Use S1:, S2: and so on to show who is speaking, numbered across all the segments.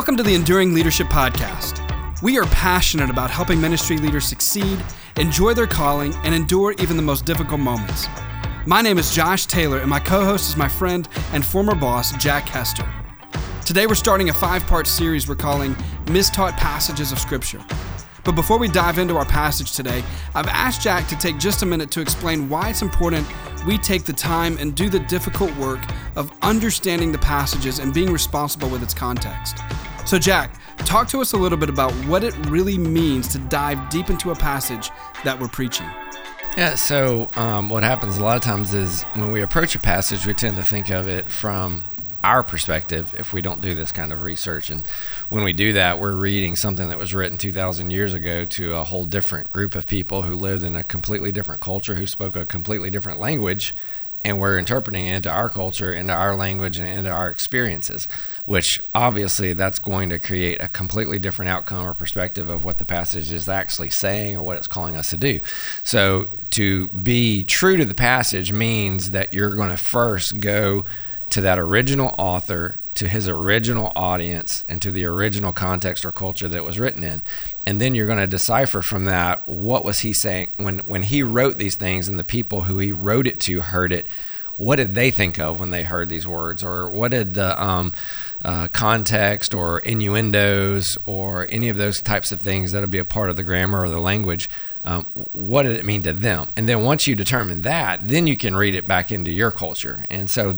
S1: Welcome to the Enduring Leadership Podcast. We are passionate about helping ministry leaders succeed, enjoy their calling, and endure even the most difficult moments. My name is Josh Taylor, and my co host is my friend and former boss, Jack Hester. Today, we're starting a five part series we're calling Mistaught Passages of Scripture. But before we dive into our passage today, I've asked Jack to take just a minute to explain why it's important we take the time and do the difficult work of understanding the passages and being responsible with its context. So, Jack, talk to us a little bit about what it really means to dive deep into a passage that we're preaching.
S2: Yeah, so um, what happens a lot of times is when we approach a passage, we tend to think of it from our perspective if we don't do this kind of research. And when we do that, we're reading something that was written 2,000 years ago to a whole different group of people who lived in a completely different culture, who spoke a completely different language. And we're interpreting it into our culture, into our language, and into our experiences, which obviously that's going to create a completely different outcome or perspective of what the passage is actually saying or what it's calling us to do. So, to be true to the passage means that you're going to first go to that original author, to his original audience, and to the original context or culture that it was written in. And then you're going to decipher from that what was he saying when when he wrote these things and the people who he wrote it to heard it. What did they think of when they heard these words, or what did the um, uh, context or innuendos or any of those types of things that'll be a part of the grammar or the languge? Um, what did it mean to them? And then once you determine that, then you can read it back into your culture. And so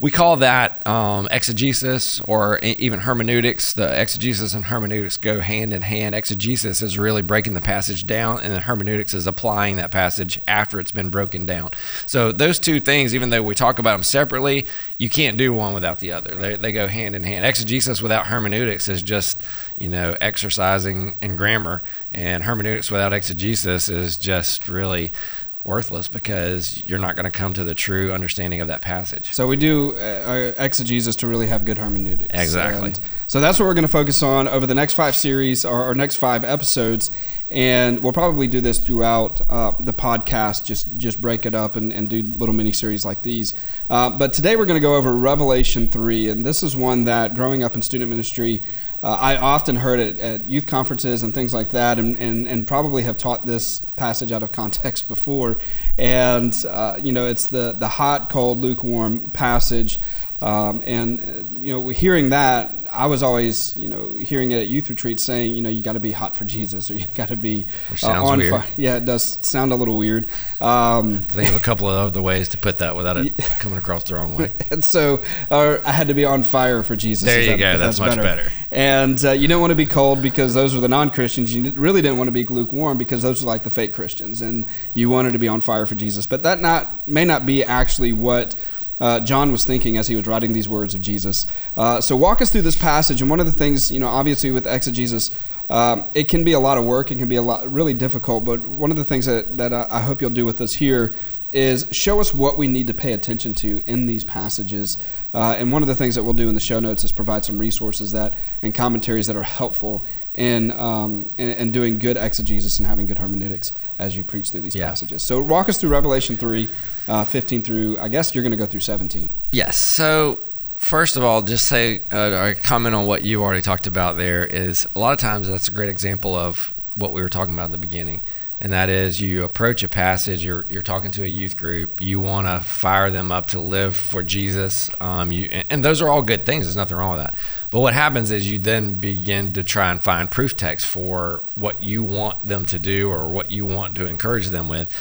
S2: we call that um, exegesis or even hermeneutics. The exegesis and hermeneutics go hand in hand. Exegesis is really breaking the passage down, and then hermeneutics is applying that passage after it's been broken down. So those two things, even though we talk about them separately, you can't do one without the other. They, they go hand in hand. Exegesis without hermeneutics is just, you know, exercising in grammar, and hermeneutics without exegesis is just really worthless because you're not going to come to the true understanding of that passage.
S1: So we do uh, exegesis to really have good hermeneutics.
S2: Exactly.
S1: And so that's what we're going to focus on over the next five series or, our next five episodes, and we'll probably do this throughout uh, the podcast. Just just break it up and, and do little mini series like these. Uh, but today we're going to go over Revelation three, and this is one that growing up in student ministry. Uh, I often heard it at youth conferences and things like that, and, and, and probably have taught this passage out of context before. And, uh, you know, it's the, the hot, cold, lukewarm passage. Um, and uh, you know, hearing that, I was always you know hearing it at youth retreats saying you know you got to be hot for Jesus or you got to be
S2: uh, on weird. fire.
S1: Yeah, it does sound a little weird. Um,
S2: I think of a couple of other ways to put that without it coming across the wrong way.
S1: and so uh, I had to be on fire for Jesus.
S2: There you that, go. That's, that's, much better. better.
S1: And uh, you don't want to be cold because those are the non-Christians. You really didn't want to be lukewarm because those are like the fake Christians, and you wanted to be on fire for Jesus. But that not may not be actually what uh, John was thinking as he was writing these words of Jesus. Uh, so, walk us through this passage. And one of the things, you know, obviously with exegesis, um, it can be a lot of work. It can be a lot really difficult. But one of the things that, that I hope you'll do with us here is show us what we need to pay attention to in these passages. Uh, and one of the things that we'll do in the show notes is provide some resources that and commentaries that are helpful in, um, in doing good exegesis and having good hermeneutics as you preach through these yeah. passages. So walk us through Revelation 3, uh, 15 through, I guess you're going to go through 17.
S2: Yes. So first of all, just say, uh, comment on what you already talked about there is a lot of times that's a great example of what we were talking about in the beginning and that is you approach a passage you're, you're talking to a youth group you want to fire them up to live for jesus um, you, and those are all good things there's nothing wrong with that. But what happens is you then begin to try and find proof text for what you want them to do or what you want to encourage them with.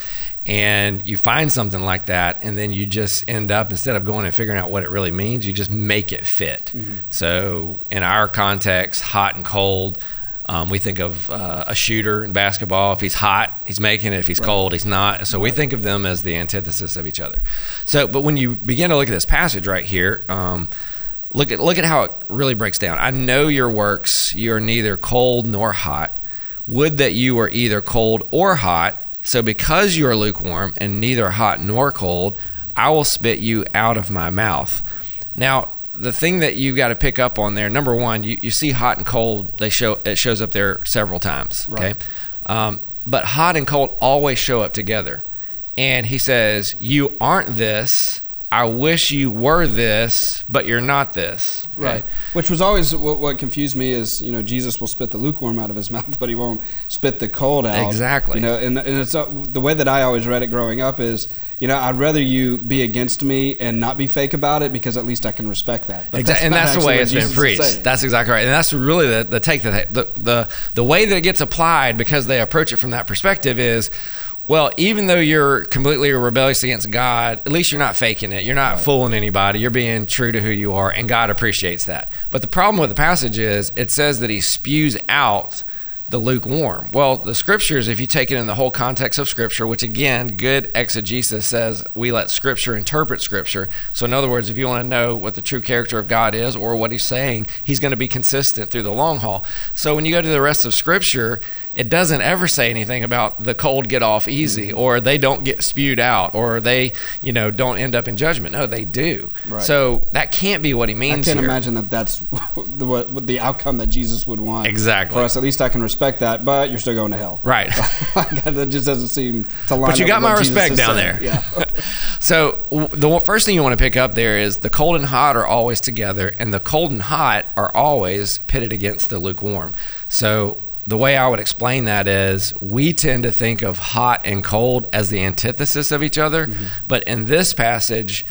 S2: And you find something like that and then you just end up instead of going and figuring out what it really means you just make it fit. Mm-hmm. so in our context hot and cold um, we think of uh, a shooter in basketball. If he's hot, he's making it. If he's right. cold, he's not. So right. we think of them as the antithesis of each other. So, but when you begin to look at this passage right here, um, look at look at how it really breaks down. I know your works. You are neither cold nor hot. Would that you were either cold or hot. So because you are lukewarm and neither hot nor cold, I will spit you out of my mouth. Now, the thing that you've got to pick up on there, number one, you, you see hot and cold. They show it shows up there several times. Okay, um, but hot and cold always show up together. And he says, "You aren't this. I wish you were this, but you're not this.
S1: Okay? Right. Which was always what, what, confused me is, you know, Jesus will spit the lukewarm out of his mouth, but he won't spit the cold out.
S2: Exactly.
S1: You know, and, and it's uh, the way that I always read it growing up is, you know, I'd rather you be against me and not be fake about it because at least I can respect that.
S2: But exactly. That's and that's the way it's Jesus been preached. That's exactly right. And that's really the, the take that the, the, the way that it gets applied because they approach it from that perspective is, well, even though you're completely rebellious against God, at least you're not faking it. You're not right. fooling anybody. You're being true to who you are, and God appreciates that. But the problem with the passage is it says that He spews out the lukewarm. Well, the scriptures, if you take it in the whole context of scripture, which again, good exegesis says we let scripture interpret scripture. So, in other words, if you want to know what the true character of God is or what he's saying, he's going to be consistent through the long haul. So, when you go to the rest of scripture, it doesn't ever say anything about the cold get off easy mm-hmm. or they don't get spewed out or they, you know, don't end up in judgment. No, they do. Right. So, that can't be what he means.
S1: I can't
S2: here.
S1: imagine that that's the, what, the outcome that Jesus would want.
S2: Exactly.
S1: For us, at least I can respect that, but you're still going to hell.
S2: Right.
S1: that just doesn't seem to line
S2: But you got my respect down there. Yeah. so the first thing you want to pick up there is the cold and hot are always together, and the cold and hot are always pitted against the lukewarm. So the way I would explain that is we tend to think of hot and cold as the antithesis of each other, mm-hmm. but in this passage,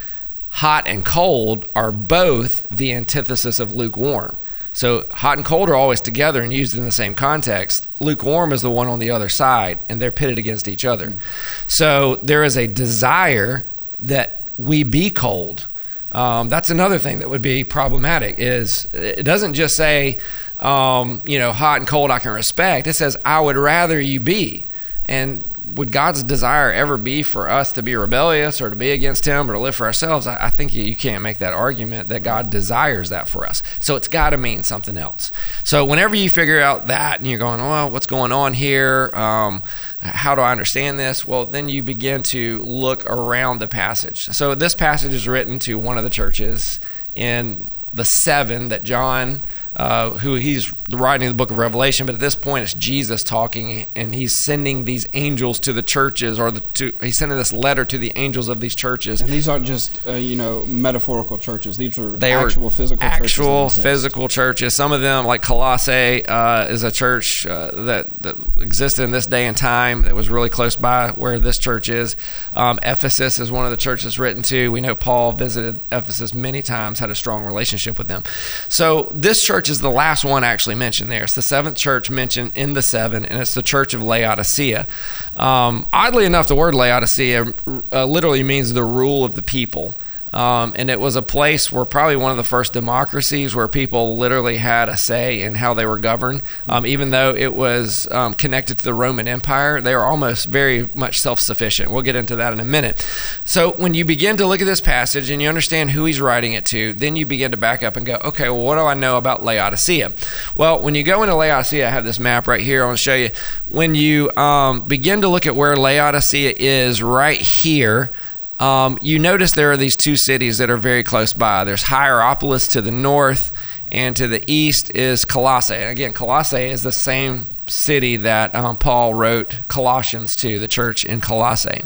S2: hot and cold are both the antithesis of lukewarm. So hot and cold are always together and used in the same context. Lukewarm is the one on the other side, and they're pitted against each other. Mm. So there is a desire that we be cold. Um, that's another thing that would be problematic. Is it doesn't just say, um, you know, hot and cold I can respect. It says I would rather you be. And would God's desire ever be for us to be rebellious or to be against Him or to live for ourselves? I, I think you can't make that argument that God desires that for us. So it's got to mean something else. So whenever you figure out that and you're going, well, what's going on here? Um, how do I understand this? Well, then you begin to look around the passage. So this passage is written to one of the churches in the seven that John uh, who he's writing the book of Revelation, but at this point it's Jesus talking, and he's sending these angels to the churches, or the to, he's sending this letter to the angels of these churches.
S1: And these aren't just uh, you know metaphorical churches; these are they actual physical
S2: actual
S1: churches
S2: physical churches. Some of them, like Colossae, uh, is a church uh, that that existed in this day and time that was really close by where this church is. Um, Ephesus is one of the churches written to. We know Paul visited Ephesus many times, had a strong relationship with them. So this church church is the last one actually mentioned there. It's the seventh church mentioned in the seven, and it's the church of Laodicea. Um, oddly enough, the word Laodicea uh, literally means the rule of the people. Um, and it was a place where probably one of the first democracies where people literally had a say in how they were governed. Um, even though it was um, connected to the Roman Empire, they were almost very much self sufficient. We'll get into that in a minute. So when you begin to look at this passage and you understand who he's writing it to, then you begin to back up and go, okay, well, what do I know about Laodicea? Well, when you go into Laodicea, I have this map right here. I want to show you. When you um, begin to look at where Laodicea is right here, um, you notice there are these two cities that are very close by. There's Hierapolis to the north, and to the east is Colossae. And again, Colossae is the same city that um, Paul wrote Colossians to, the church in Colossae.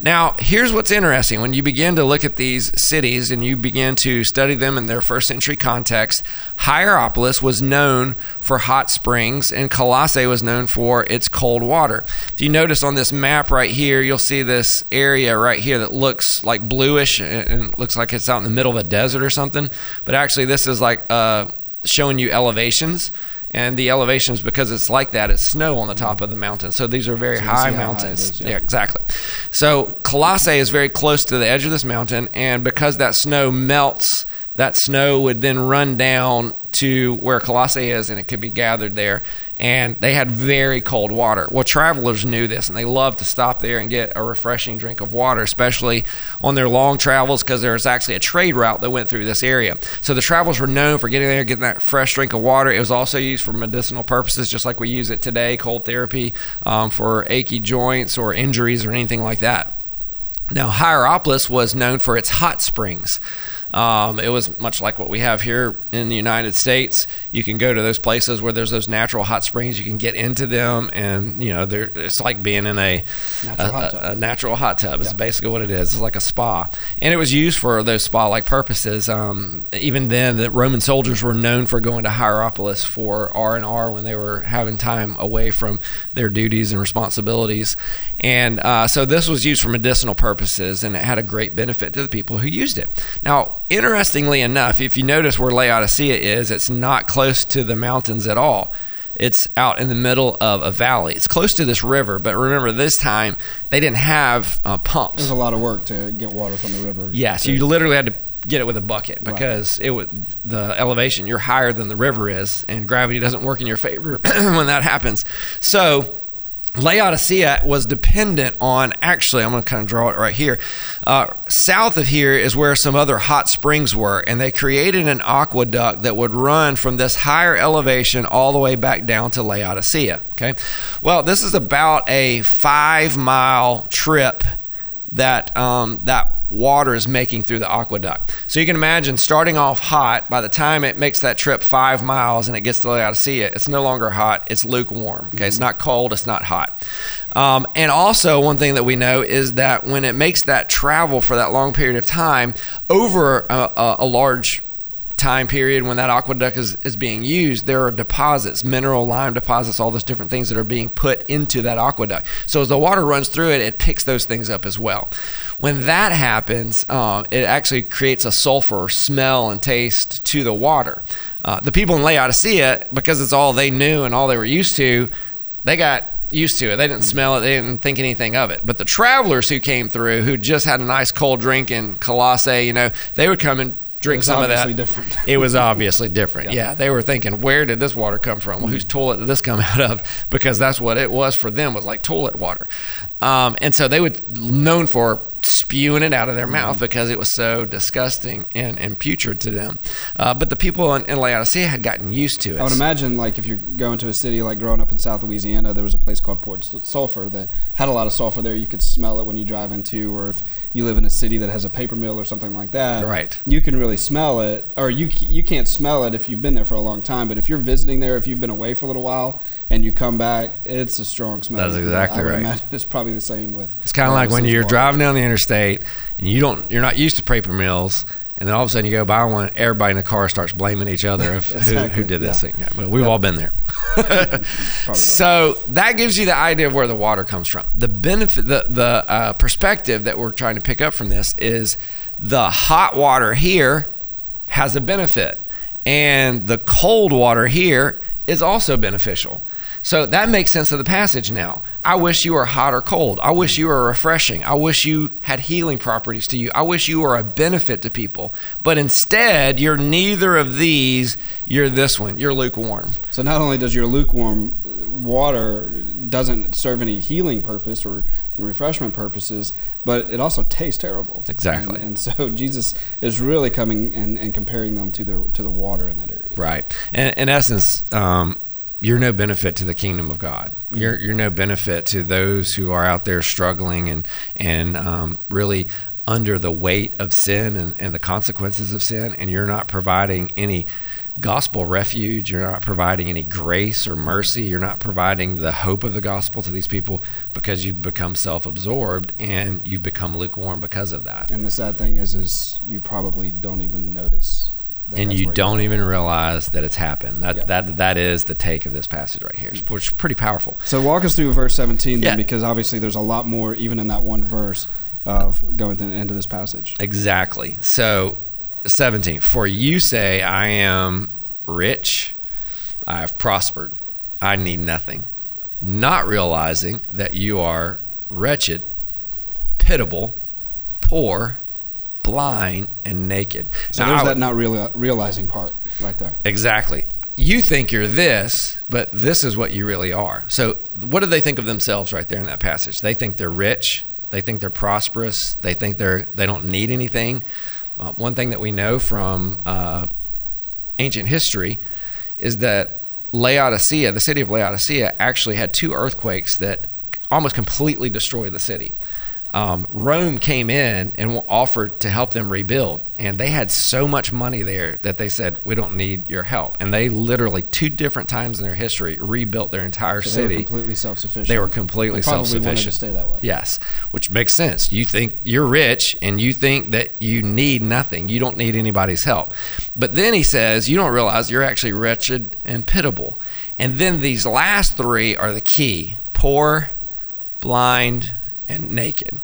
S2: Now, here's what's interesting. When you begin to look at these cities and you begin to study them in their first century context, Hierapolis was known for hot springs and Colossae was known for its cold water. If you notice on this map right here, you'll see this area right here that looks like bluish and looks like it's out in the middle of a desert or something. But actually, this is like uh, showing you elevations and the elevations because it's like that it's snow on the top of the mountain so these are very so high mountains high is, yeah. yeah. exactly so colossae is very close to the edge of this mountain and because that snow melts that snow would then run down to where Colossae is and it could be gathered there. And they had very cold water. Well, travelers knew this and they loved to stop there and get a refreshing drink of water, especially on their long travels because there was actually a trade route that went through this area. So the travelers were known for getting there, getting that fresh drink of water. It was also used for medicinal purposes, just like we use it today, cold therapy um, for achy joints or injuries or anything like that. Now, Hierapolis was known for its hot springs. Um, it was much like what we have here in the United States. You can go to those places where there's those natural hot springs. You can get into them, and you know, it's like being in a
S1: natural, a, hot, tub.
S2: A, a natural hot tub. It's yeah. basically what it is. It's like a spa, and it was used for those spa-like purposes. Um, even then, the Roman soldiers were known for going to Hierapolis for R and R when they were having time away from their duties and responsibilities, and uh, so this was used for medicinal purposes, and it had a great benefit to the people who used it. Now, interestingly enough, if you notice where Laodicea is, it's not close to the mountains at all. It's out in the middle of a valley. It's close to this river, but remember this time they didn't have uh, pumps.
S1: There's a lot of work to get water from the river.
S2: Yeah, so you literally had to get it with a bucket because right. it would the elevation you're higher than the river is, and gravity doesn't work in your favor when that happens. So Laodicea was dependent on, actually, I'm going to kind of draw it right here. Uh, south of here is where some other hot springs were, and they created an aqueduct that would run from this higher elevation all the way back down to Laodicea. Okay. Well, this is about a five mile trip that um, that water is making through the aqueduct. So you can imagine starting off hot, by the time it makes that trip five miles and it gets to Laodicea, it's no longer hot, it's lukewarm. Okay, mm-hmm. it's not cold, it's not hot. Um, and also, one thing that we know is that when it makes that travel for that long period of time over a, a, a large time period when that aqueduct is, is being used, there are deposits, mineral lime deposits, all those different things that are being put into that aqueduct. So as the water runs through it, it picks those things up as well. When that happens, um, it actually creates a sulfur smell and taste to the water. Uh, the people in Laodicea, because it's all they knew and all they were used to, they got used to it. They didn't smell it. They didn't think anything of it. But the travelers who came through, who just had a nice cold drink in Colossae, you know, they would come and drink some of that.
S1: Different.
S2: it was obviously different. Yeah. yeah. they were thinking, where did this water come from? Well, whose mm. toilet did this come out of? Because that's what it was for them was like toilet water. Um, and so they were known for spewing it out of their mouth mm-hmm. because it was so disgusting and, and putrid to them. Uh, but the people in, in, Laodicea had gotten used to it.
S1: I would imagine, like, if you're going to a city, like growing up in South Louisiana, there was a place called Port Sulphur that had a lot of sulfur there. You could smell it when you drive into, or if you live in a city that has a paper mill or something like that,
S2: right?
S1: You can really smell it, or you you can't smell it if you've been there for a long time. But if you're visiting there, if you've been away for a little while and you come back, it's a strong smell.
S2: That's exactly
S1: I would
S2: right.
S1: Imagine it's probably the same with.
S2: It's kind of like when you're water. driving down the interstate and you don't, you're not used to paper mills, and then all of a sudden you go buy one, everybody in the car starts blaming each other of exactly. who, who, did this yeah. thing. Yeah, well, we've all been there. so that gives you the idea of where the water comes from. The benefit, the the uh, perspective that we're trying to pick up from this is the hot water here has a benefit, and the cold water here is also beneficial. So that makes sense of the passage now. I wish you were hot or cold. I wish you were refreshing. I wish you had healing properties to you. I wish you were a benefit to people. But instead, you're neither of these. You're this one. You're lukewarm.
S1: So not only does your lukewarm water doesn't serve any healing purpose or refreshment purposes, but it also tastes terrible.
S2: Exactly.
S1: And, and so Jesus is really coming and, and comparing them to the to the water in that area.
S2: Right. And in essence, um, you're no benefit to the kingdom of God. Mm-hmm. You're you're no benefit to those who are out there struggling and and um, really under the weight of sin and, and the consequences of sin, and you're not providing any gospel refuge. You're not providing any grace or mercy. You're not providing the hope of the gospel to these people because you've become self-absorbed and you've become lukewarm because of that.
S1: And the sad thing is, is you probably don't even notice
S2: and you don't even realize that it's happened. That yeah. that that is the take of this passage right here, which is pretty powerful.
S1: So walk us through verse 17 then, yeah. because obviously there's a lot more even in that one verse of going into this passage.
S2: Exactly. So 17. For you say, I am rich, I have prospered, I need nothing, not realizing that you are wretched, pitiable, poor blind and naked.
S1: So now, there's that not real, realizing part right there.
S2: Exactly. You think you're this, but this is what you really are. So, what do they think of themselves right there in that passage? They think they're rich. They think they're prosperous. They think they're they don't need anything. Uh, one thing that we know from uh, ancient history is that Laodicea, the city of Laodicea, actually had two earthquakes that almost completely destroyed the city. Um, Rome came in and offered to help them rebuild. And they had so much money there that they said, We don't need your help. And they literally, two different times in their history, rebuilt their entire
S1: So
S2: city.
S1: They were completely self-sufficient.
S2: They were completely self-sufficient.
S1: wanted to stay that way.
S2: Yes, which makes sense. You think you're rich and you think that you need nothing. You don't need anybody's help. But then he says, you don't realize you're actually wretched and pitiable. And then these last three are the key poor, blind, and naked.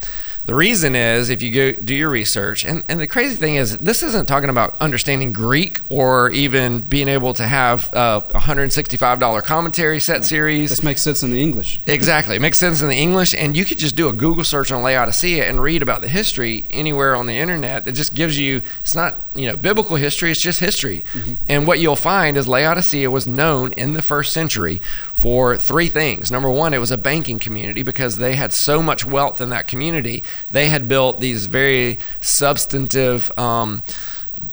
S2: The reason is if you go do your research, and, and the crazy thing is, this isn't talking about understanding Greek or even being able to have a $165 commentary set series.
S1: This makes sense in the English.
S2: Exactly. It makes sense in the English. And you could just do a Google search on Laodicea and read about the history anywhere on the internet. It just gives you, it's not, you know, biblical history, it's just history. Mm-hmm. And what you'll find is Laodicea was known in the first century for three things. Number one, it was a banking community because they had so much wealth in that community. They had built these very substantive, um,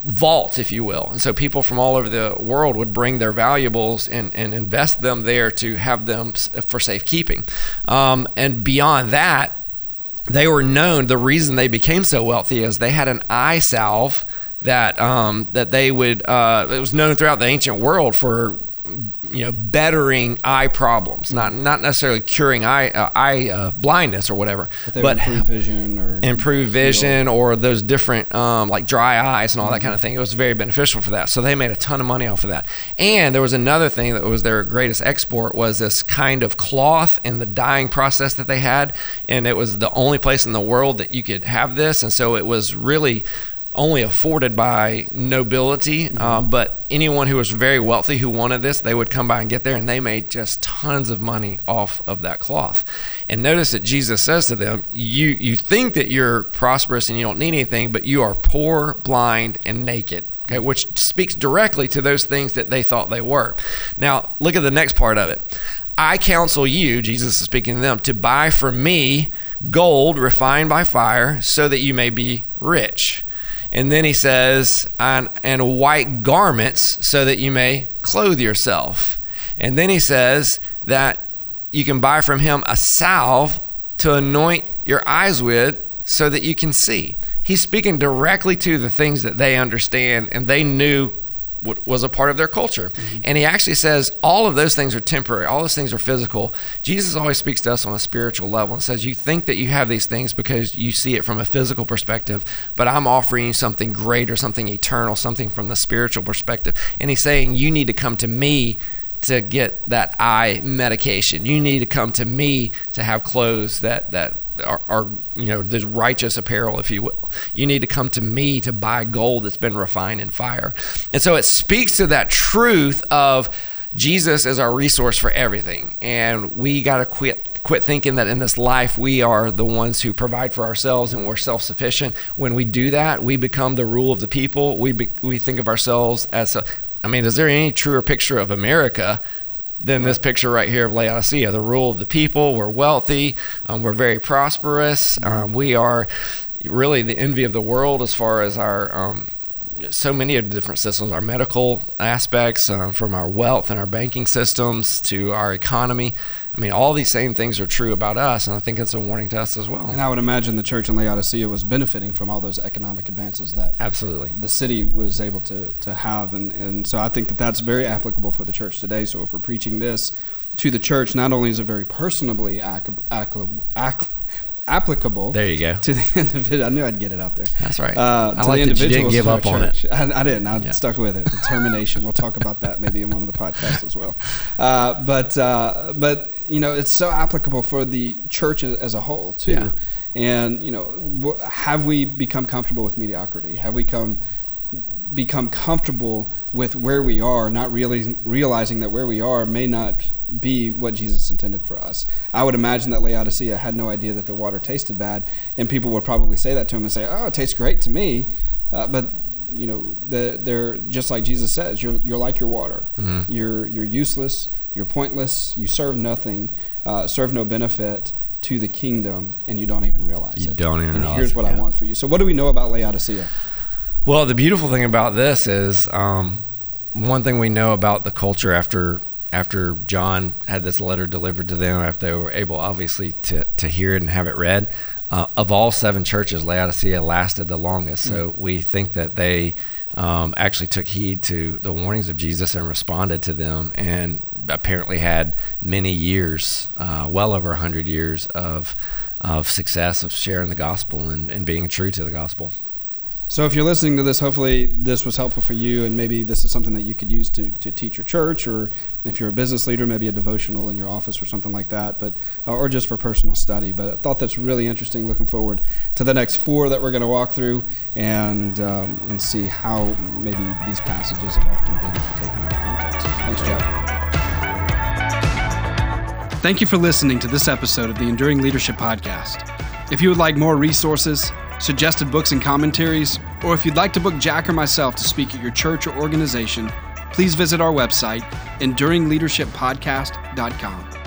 S2: vault, if you will. And so people from all over the world would bring their valuables and, and invest them there to have them for safekeeping. Um, and beyond that, they were known. The reason they became so wealthy is they had an eye salve that um, that they would. Uh, it was known throughout the ancient world for you know bettering eye problems, not not necessarily curing eye uh, eye uh, blindness or whatever,
S1: But they would improve vision or
S2: improve vision or those different um, like dry eyes and all
S1: Mm-hmm.
S2: that kind of thing. It was very beneficial for that. So they made a ton of money off of that. And there was another thing that was their greatest export was this kind of cloth and the dyeing process that they had. And it was the only place in the world that you could have this. And so it was really only afforded by nobility,
S1: Mm-hmm.
S2: uh, but anyone who was very wealthy who wanted this, they would come by and get there, and they made just tons of money off of that cloth. And notice that Jesus says to them, "You you think that you're prosperous and you don't need anything, but you are poor, blind, and naked." Okay, which speaks directly to those things that they thought they were. Now, look at the next part of it. I counsel you, Jesus is speaking to them, to buy from me gold refined by fire, so that you may be rich. And then he says, and, and white garments so that you may clothe yourself. And then he says that you can buy from him a salve to anoint your eyes with so that you can see. He's speaking directly to the things that they understand and they knew was a part of their culture. Mm-hmm. And he actually says all of those things are temporary, all those things are physical. Jesus always speaks to us on a spiritual level and says, You think that you have these things because you see it from a physical perspective, but I'm offering you something greater, something eternal, something from the spiritual perspective. And he's saying, You need to come to me to get that eye medication. You need to come to me to have clothes that that are, you know this righteous apparel, if you will. You need to come to me to buy gold that's been refined in fire. And so it speaks to that truth of Jesus is our resource for everything, and we got to quit quit thinking that in this life we are the ones who provide for ourselves and we're self-sufficient. When we do that, we become the rule of the people. We be, we think of ourselves as a, I mean, is there any truer picture of America than this picture right here of Laodicea? The rule of the people. We're wealthy. Um, we're very prosperous. Um, we are really the envy of the world as far as our. Um, so many of the different systems, our medical aspects, um, from our wealth and our banking systems to our economy. I mean, all these same things are true about us, and I think it's a warning to us as well.
S1: And I would imagine the church in Laodicea was benefiting from all those economic advances that
S2: Absolutely.
S1: the city was able to, to have. And, and so I think that that's very applicable for the church today. So if we're preaching this to the church, not only is it very ac- ac- applicable
S2: There you go.
S1: to the individual. I knew I'd get it out there.
S2: That's right.
S1: Uh,
S2: I
S1: to
S2: like
S1: the
S2: that you didn't
S1: individuals
S2: give up on it.
S1: church. I, I didn't. I
S2: Yeah.
S1: stuck with it. Determination. we'll talk about that maybe in one of the podcasts as well. Uh, but uh, but you know, it's so applicable for the church as a whole too.
S2: Yeah.
S1: And you know, have we become comfortable with mediocrity? Have we come become comfortable with where we are, not realizing realizing that where we are may not be what Jesus intended for us. I would imagine that Laodicea had no idea that their water tasted bad, and people would probably say that to him and say, "Oh, it tastes great to me," uh, but you know, the, they're just like Jesus says, "You're you're like your water.
S2: Mhm.
S1: You're you're useless. You're pointless. You serve nothing. Uh, serve no benefit." To the kingdom, and you don't even realize
S2: You
S1: it.
S2: You don't even
S1: and
S2: realize
S1: Here's
S2: it,
S1: what I want for you. So, what do we know about Laodicea?
S2: Well, the beautiful thing about this is um, one thing we know about the culture after after John had this letter delivered to them, after they were able, obviously, to, to hear it and have it read, uh, of all seven churches, Laodicea lasted the longest. So mm-hmm. we think that they um, actually took heed to the warnings of Jesus and responded to them, and apparently had many years, uh, well over 100 years of, of success of sharing the gospel and, and being true to the gospel.
S1: So if you're listening to this, hopefully this was helpful for you, and maybe this is something that you could use to, to teach your church, or if you're a business leader, maybe a devotional in your office or something like that, but uh, or just for personal study. But I thought that's really interesting. Looking forward to the next four that we're going to walk through and um, and see how maybe these passages have often been taken out of context. Thanks, Jeff. Thank you for listening to this episode of the Enduring Leadership Podcast. If you would like more resources suggested books and commentaries, or if you'd like to book Jack or myself to speak at your church or organization, please visit our website, enduringleadershippodcast.com.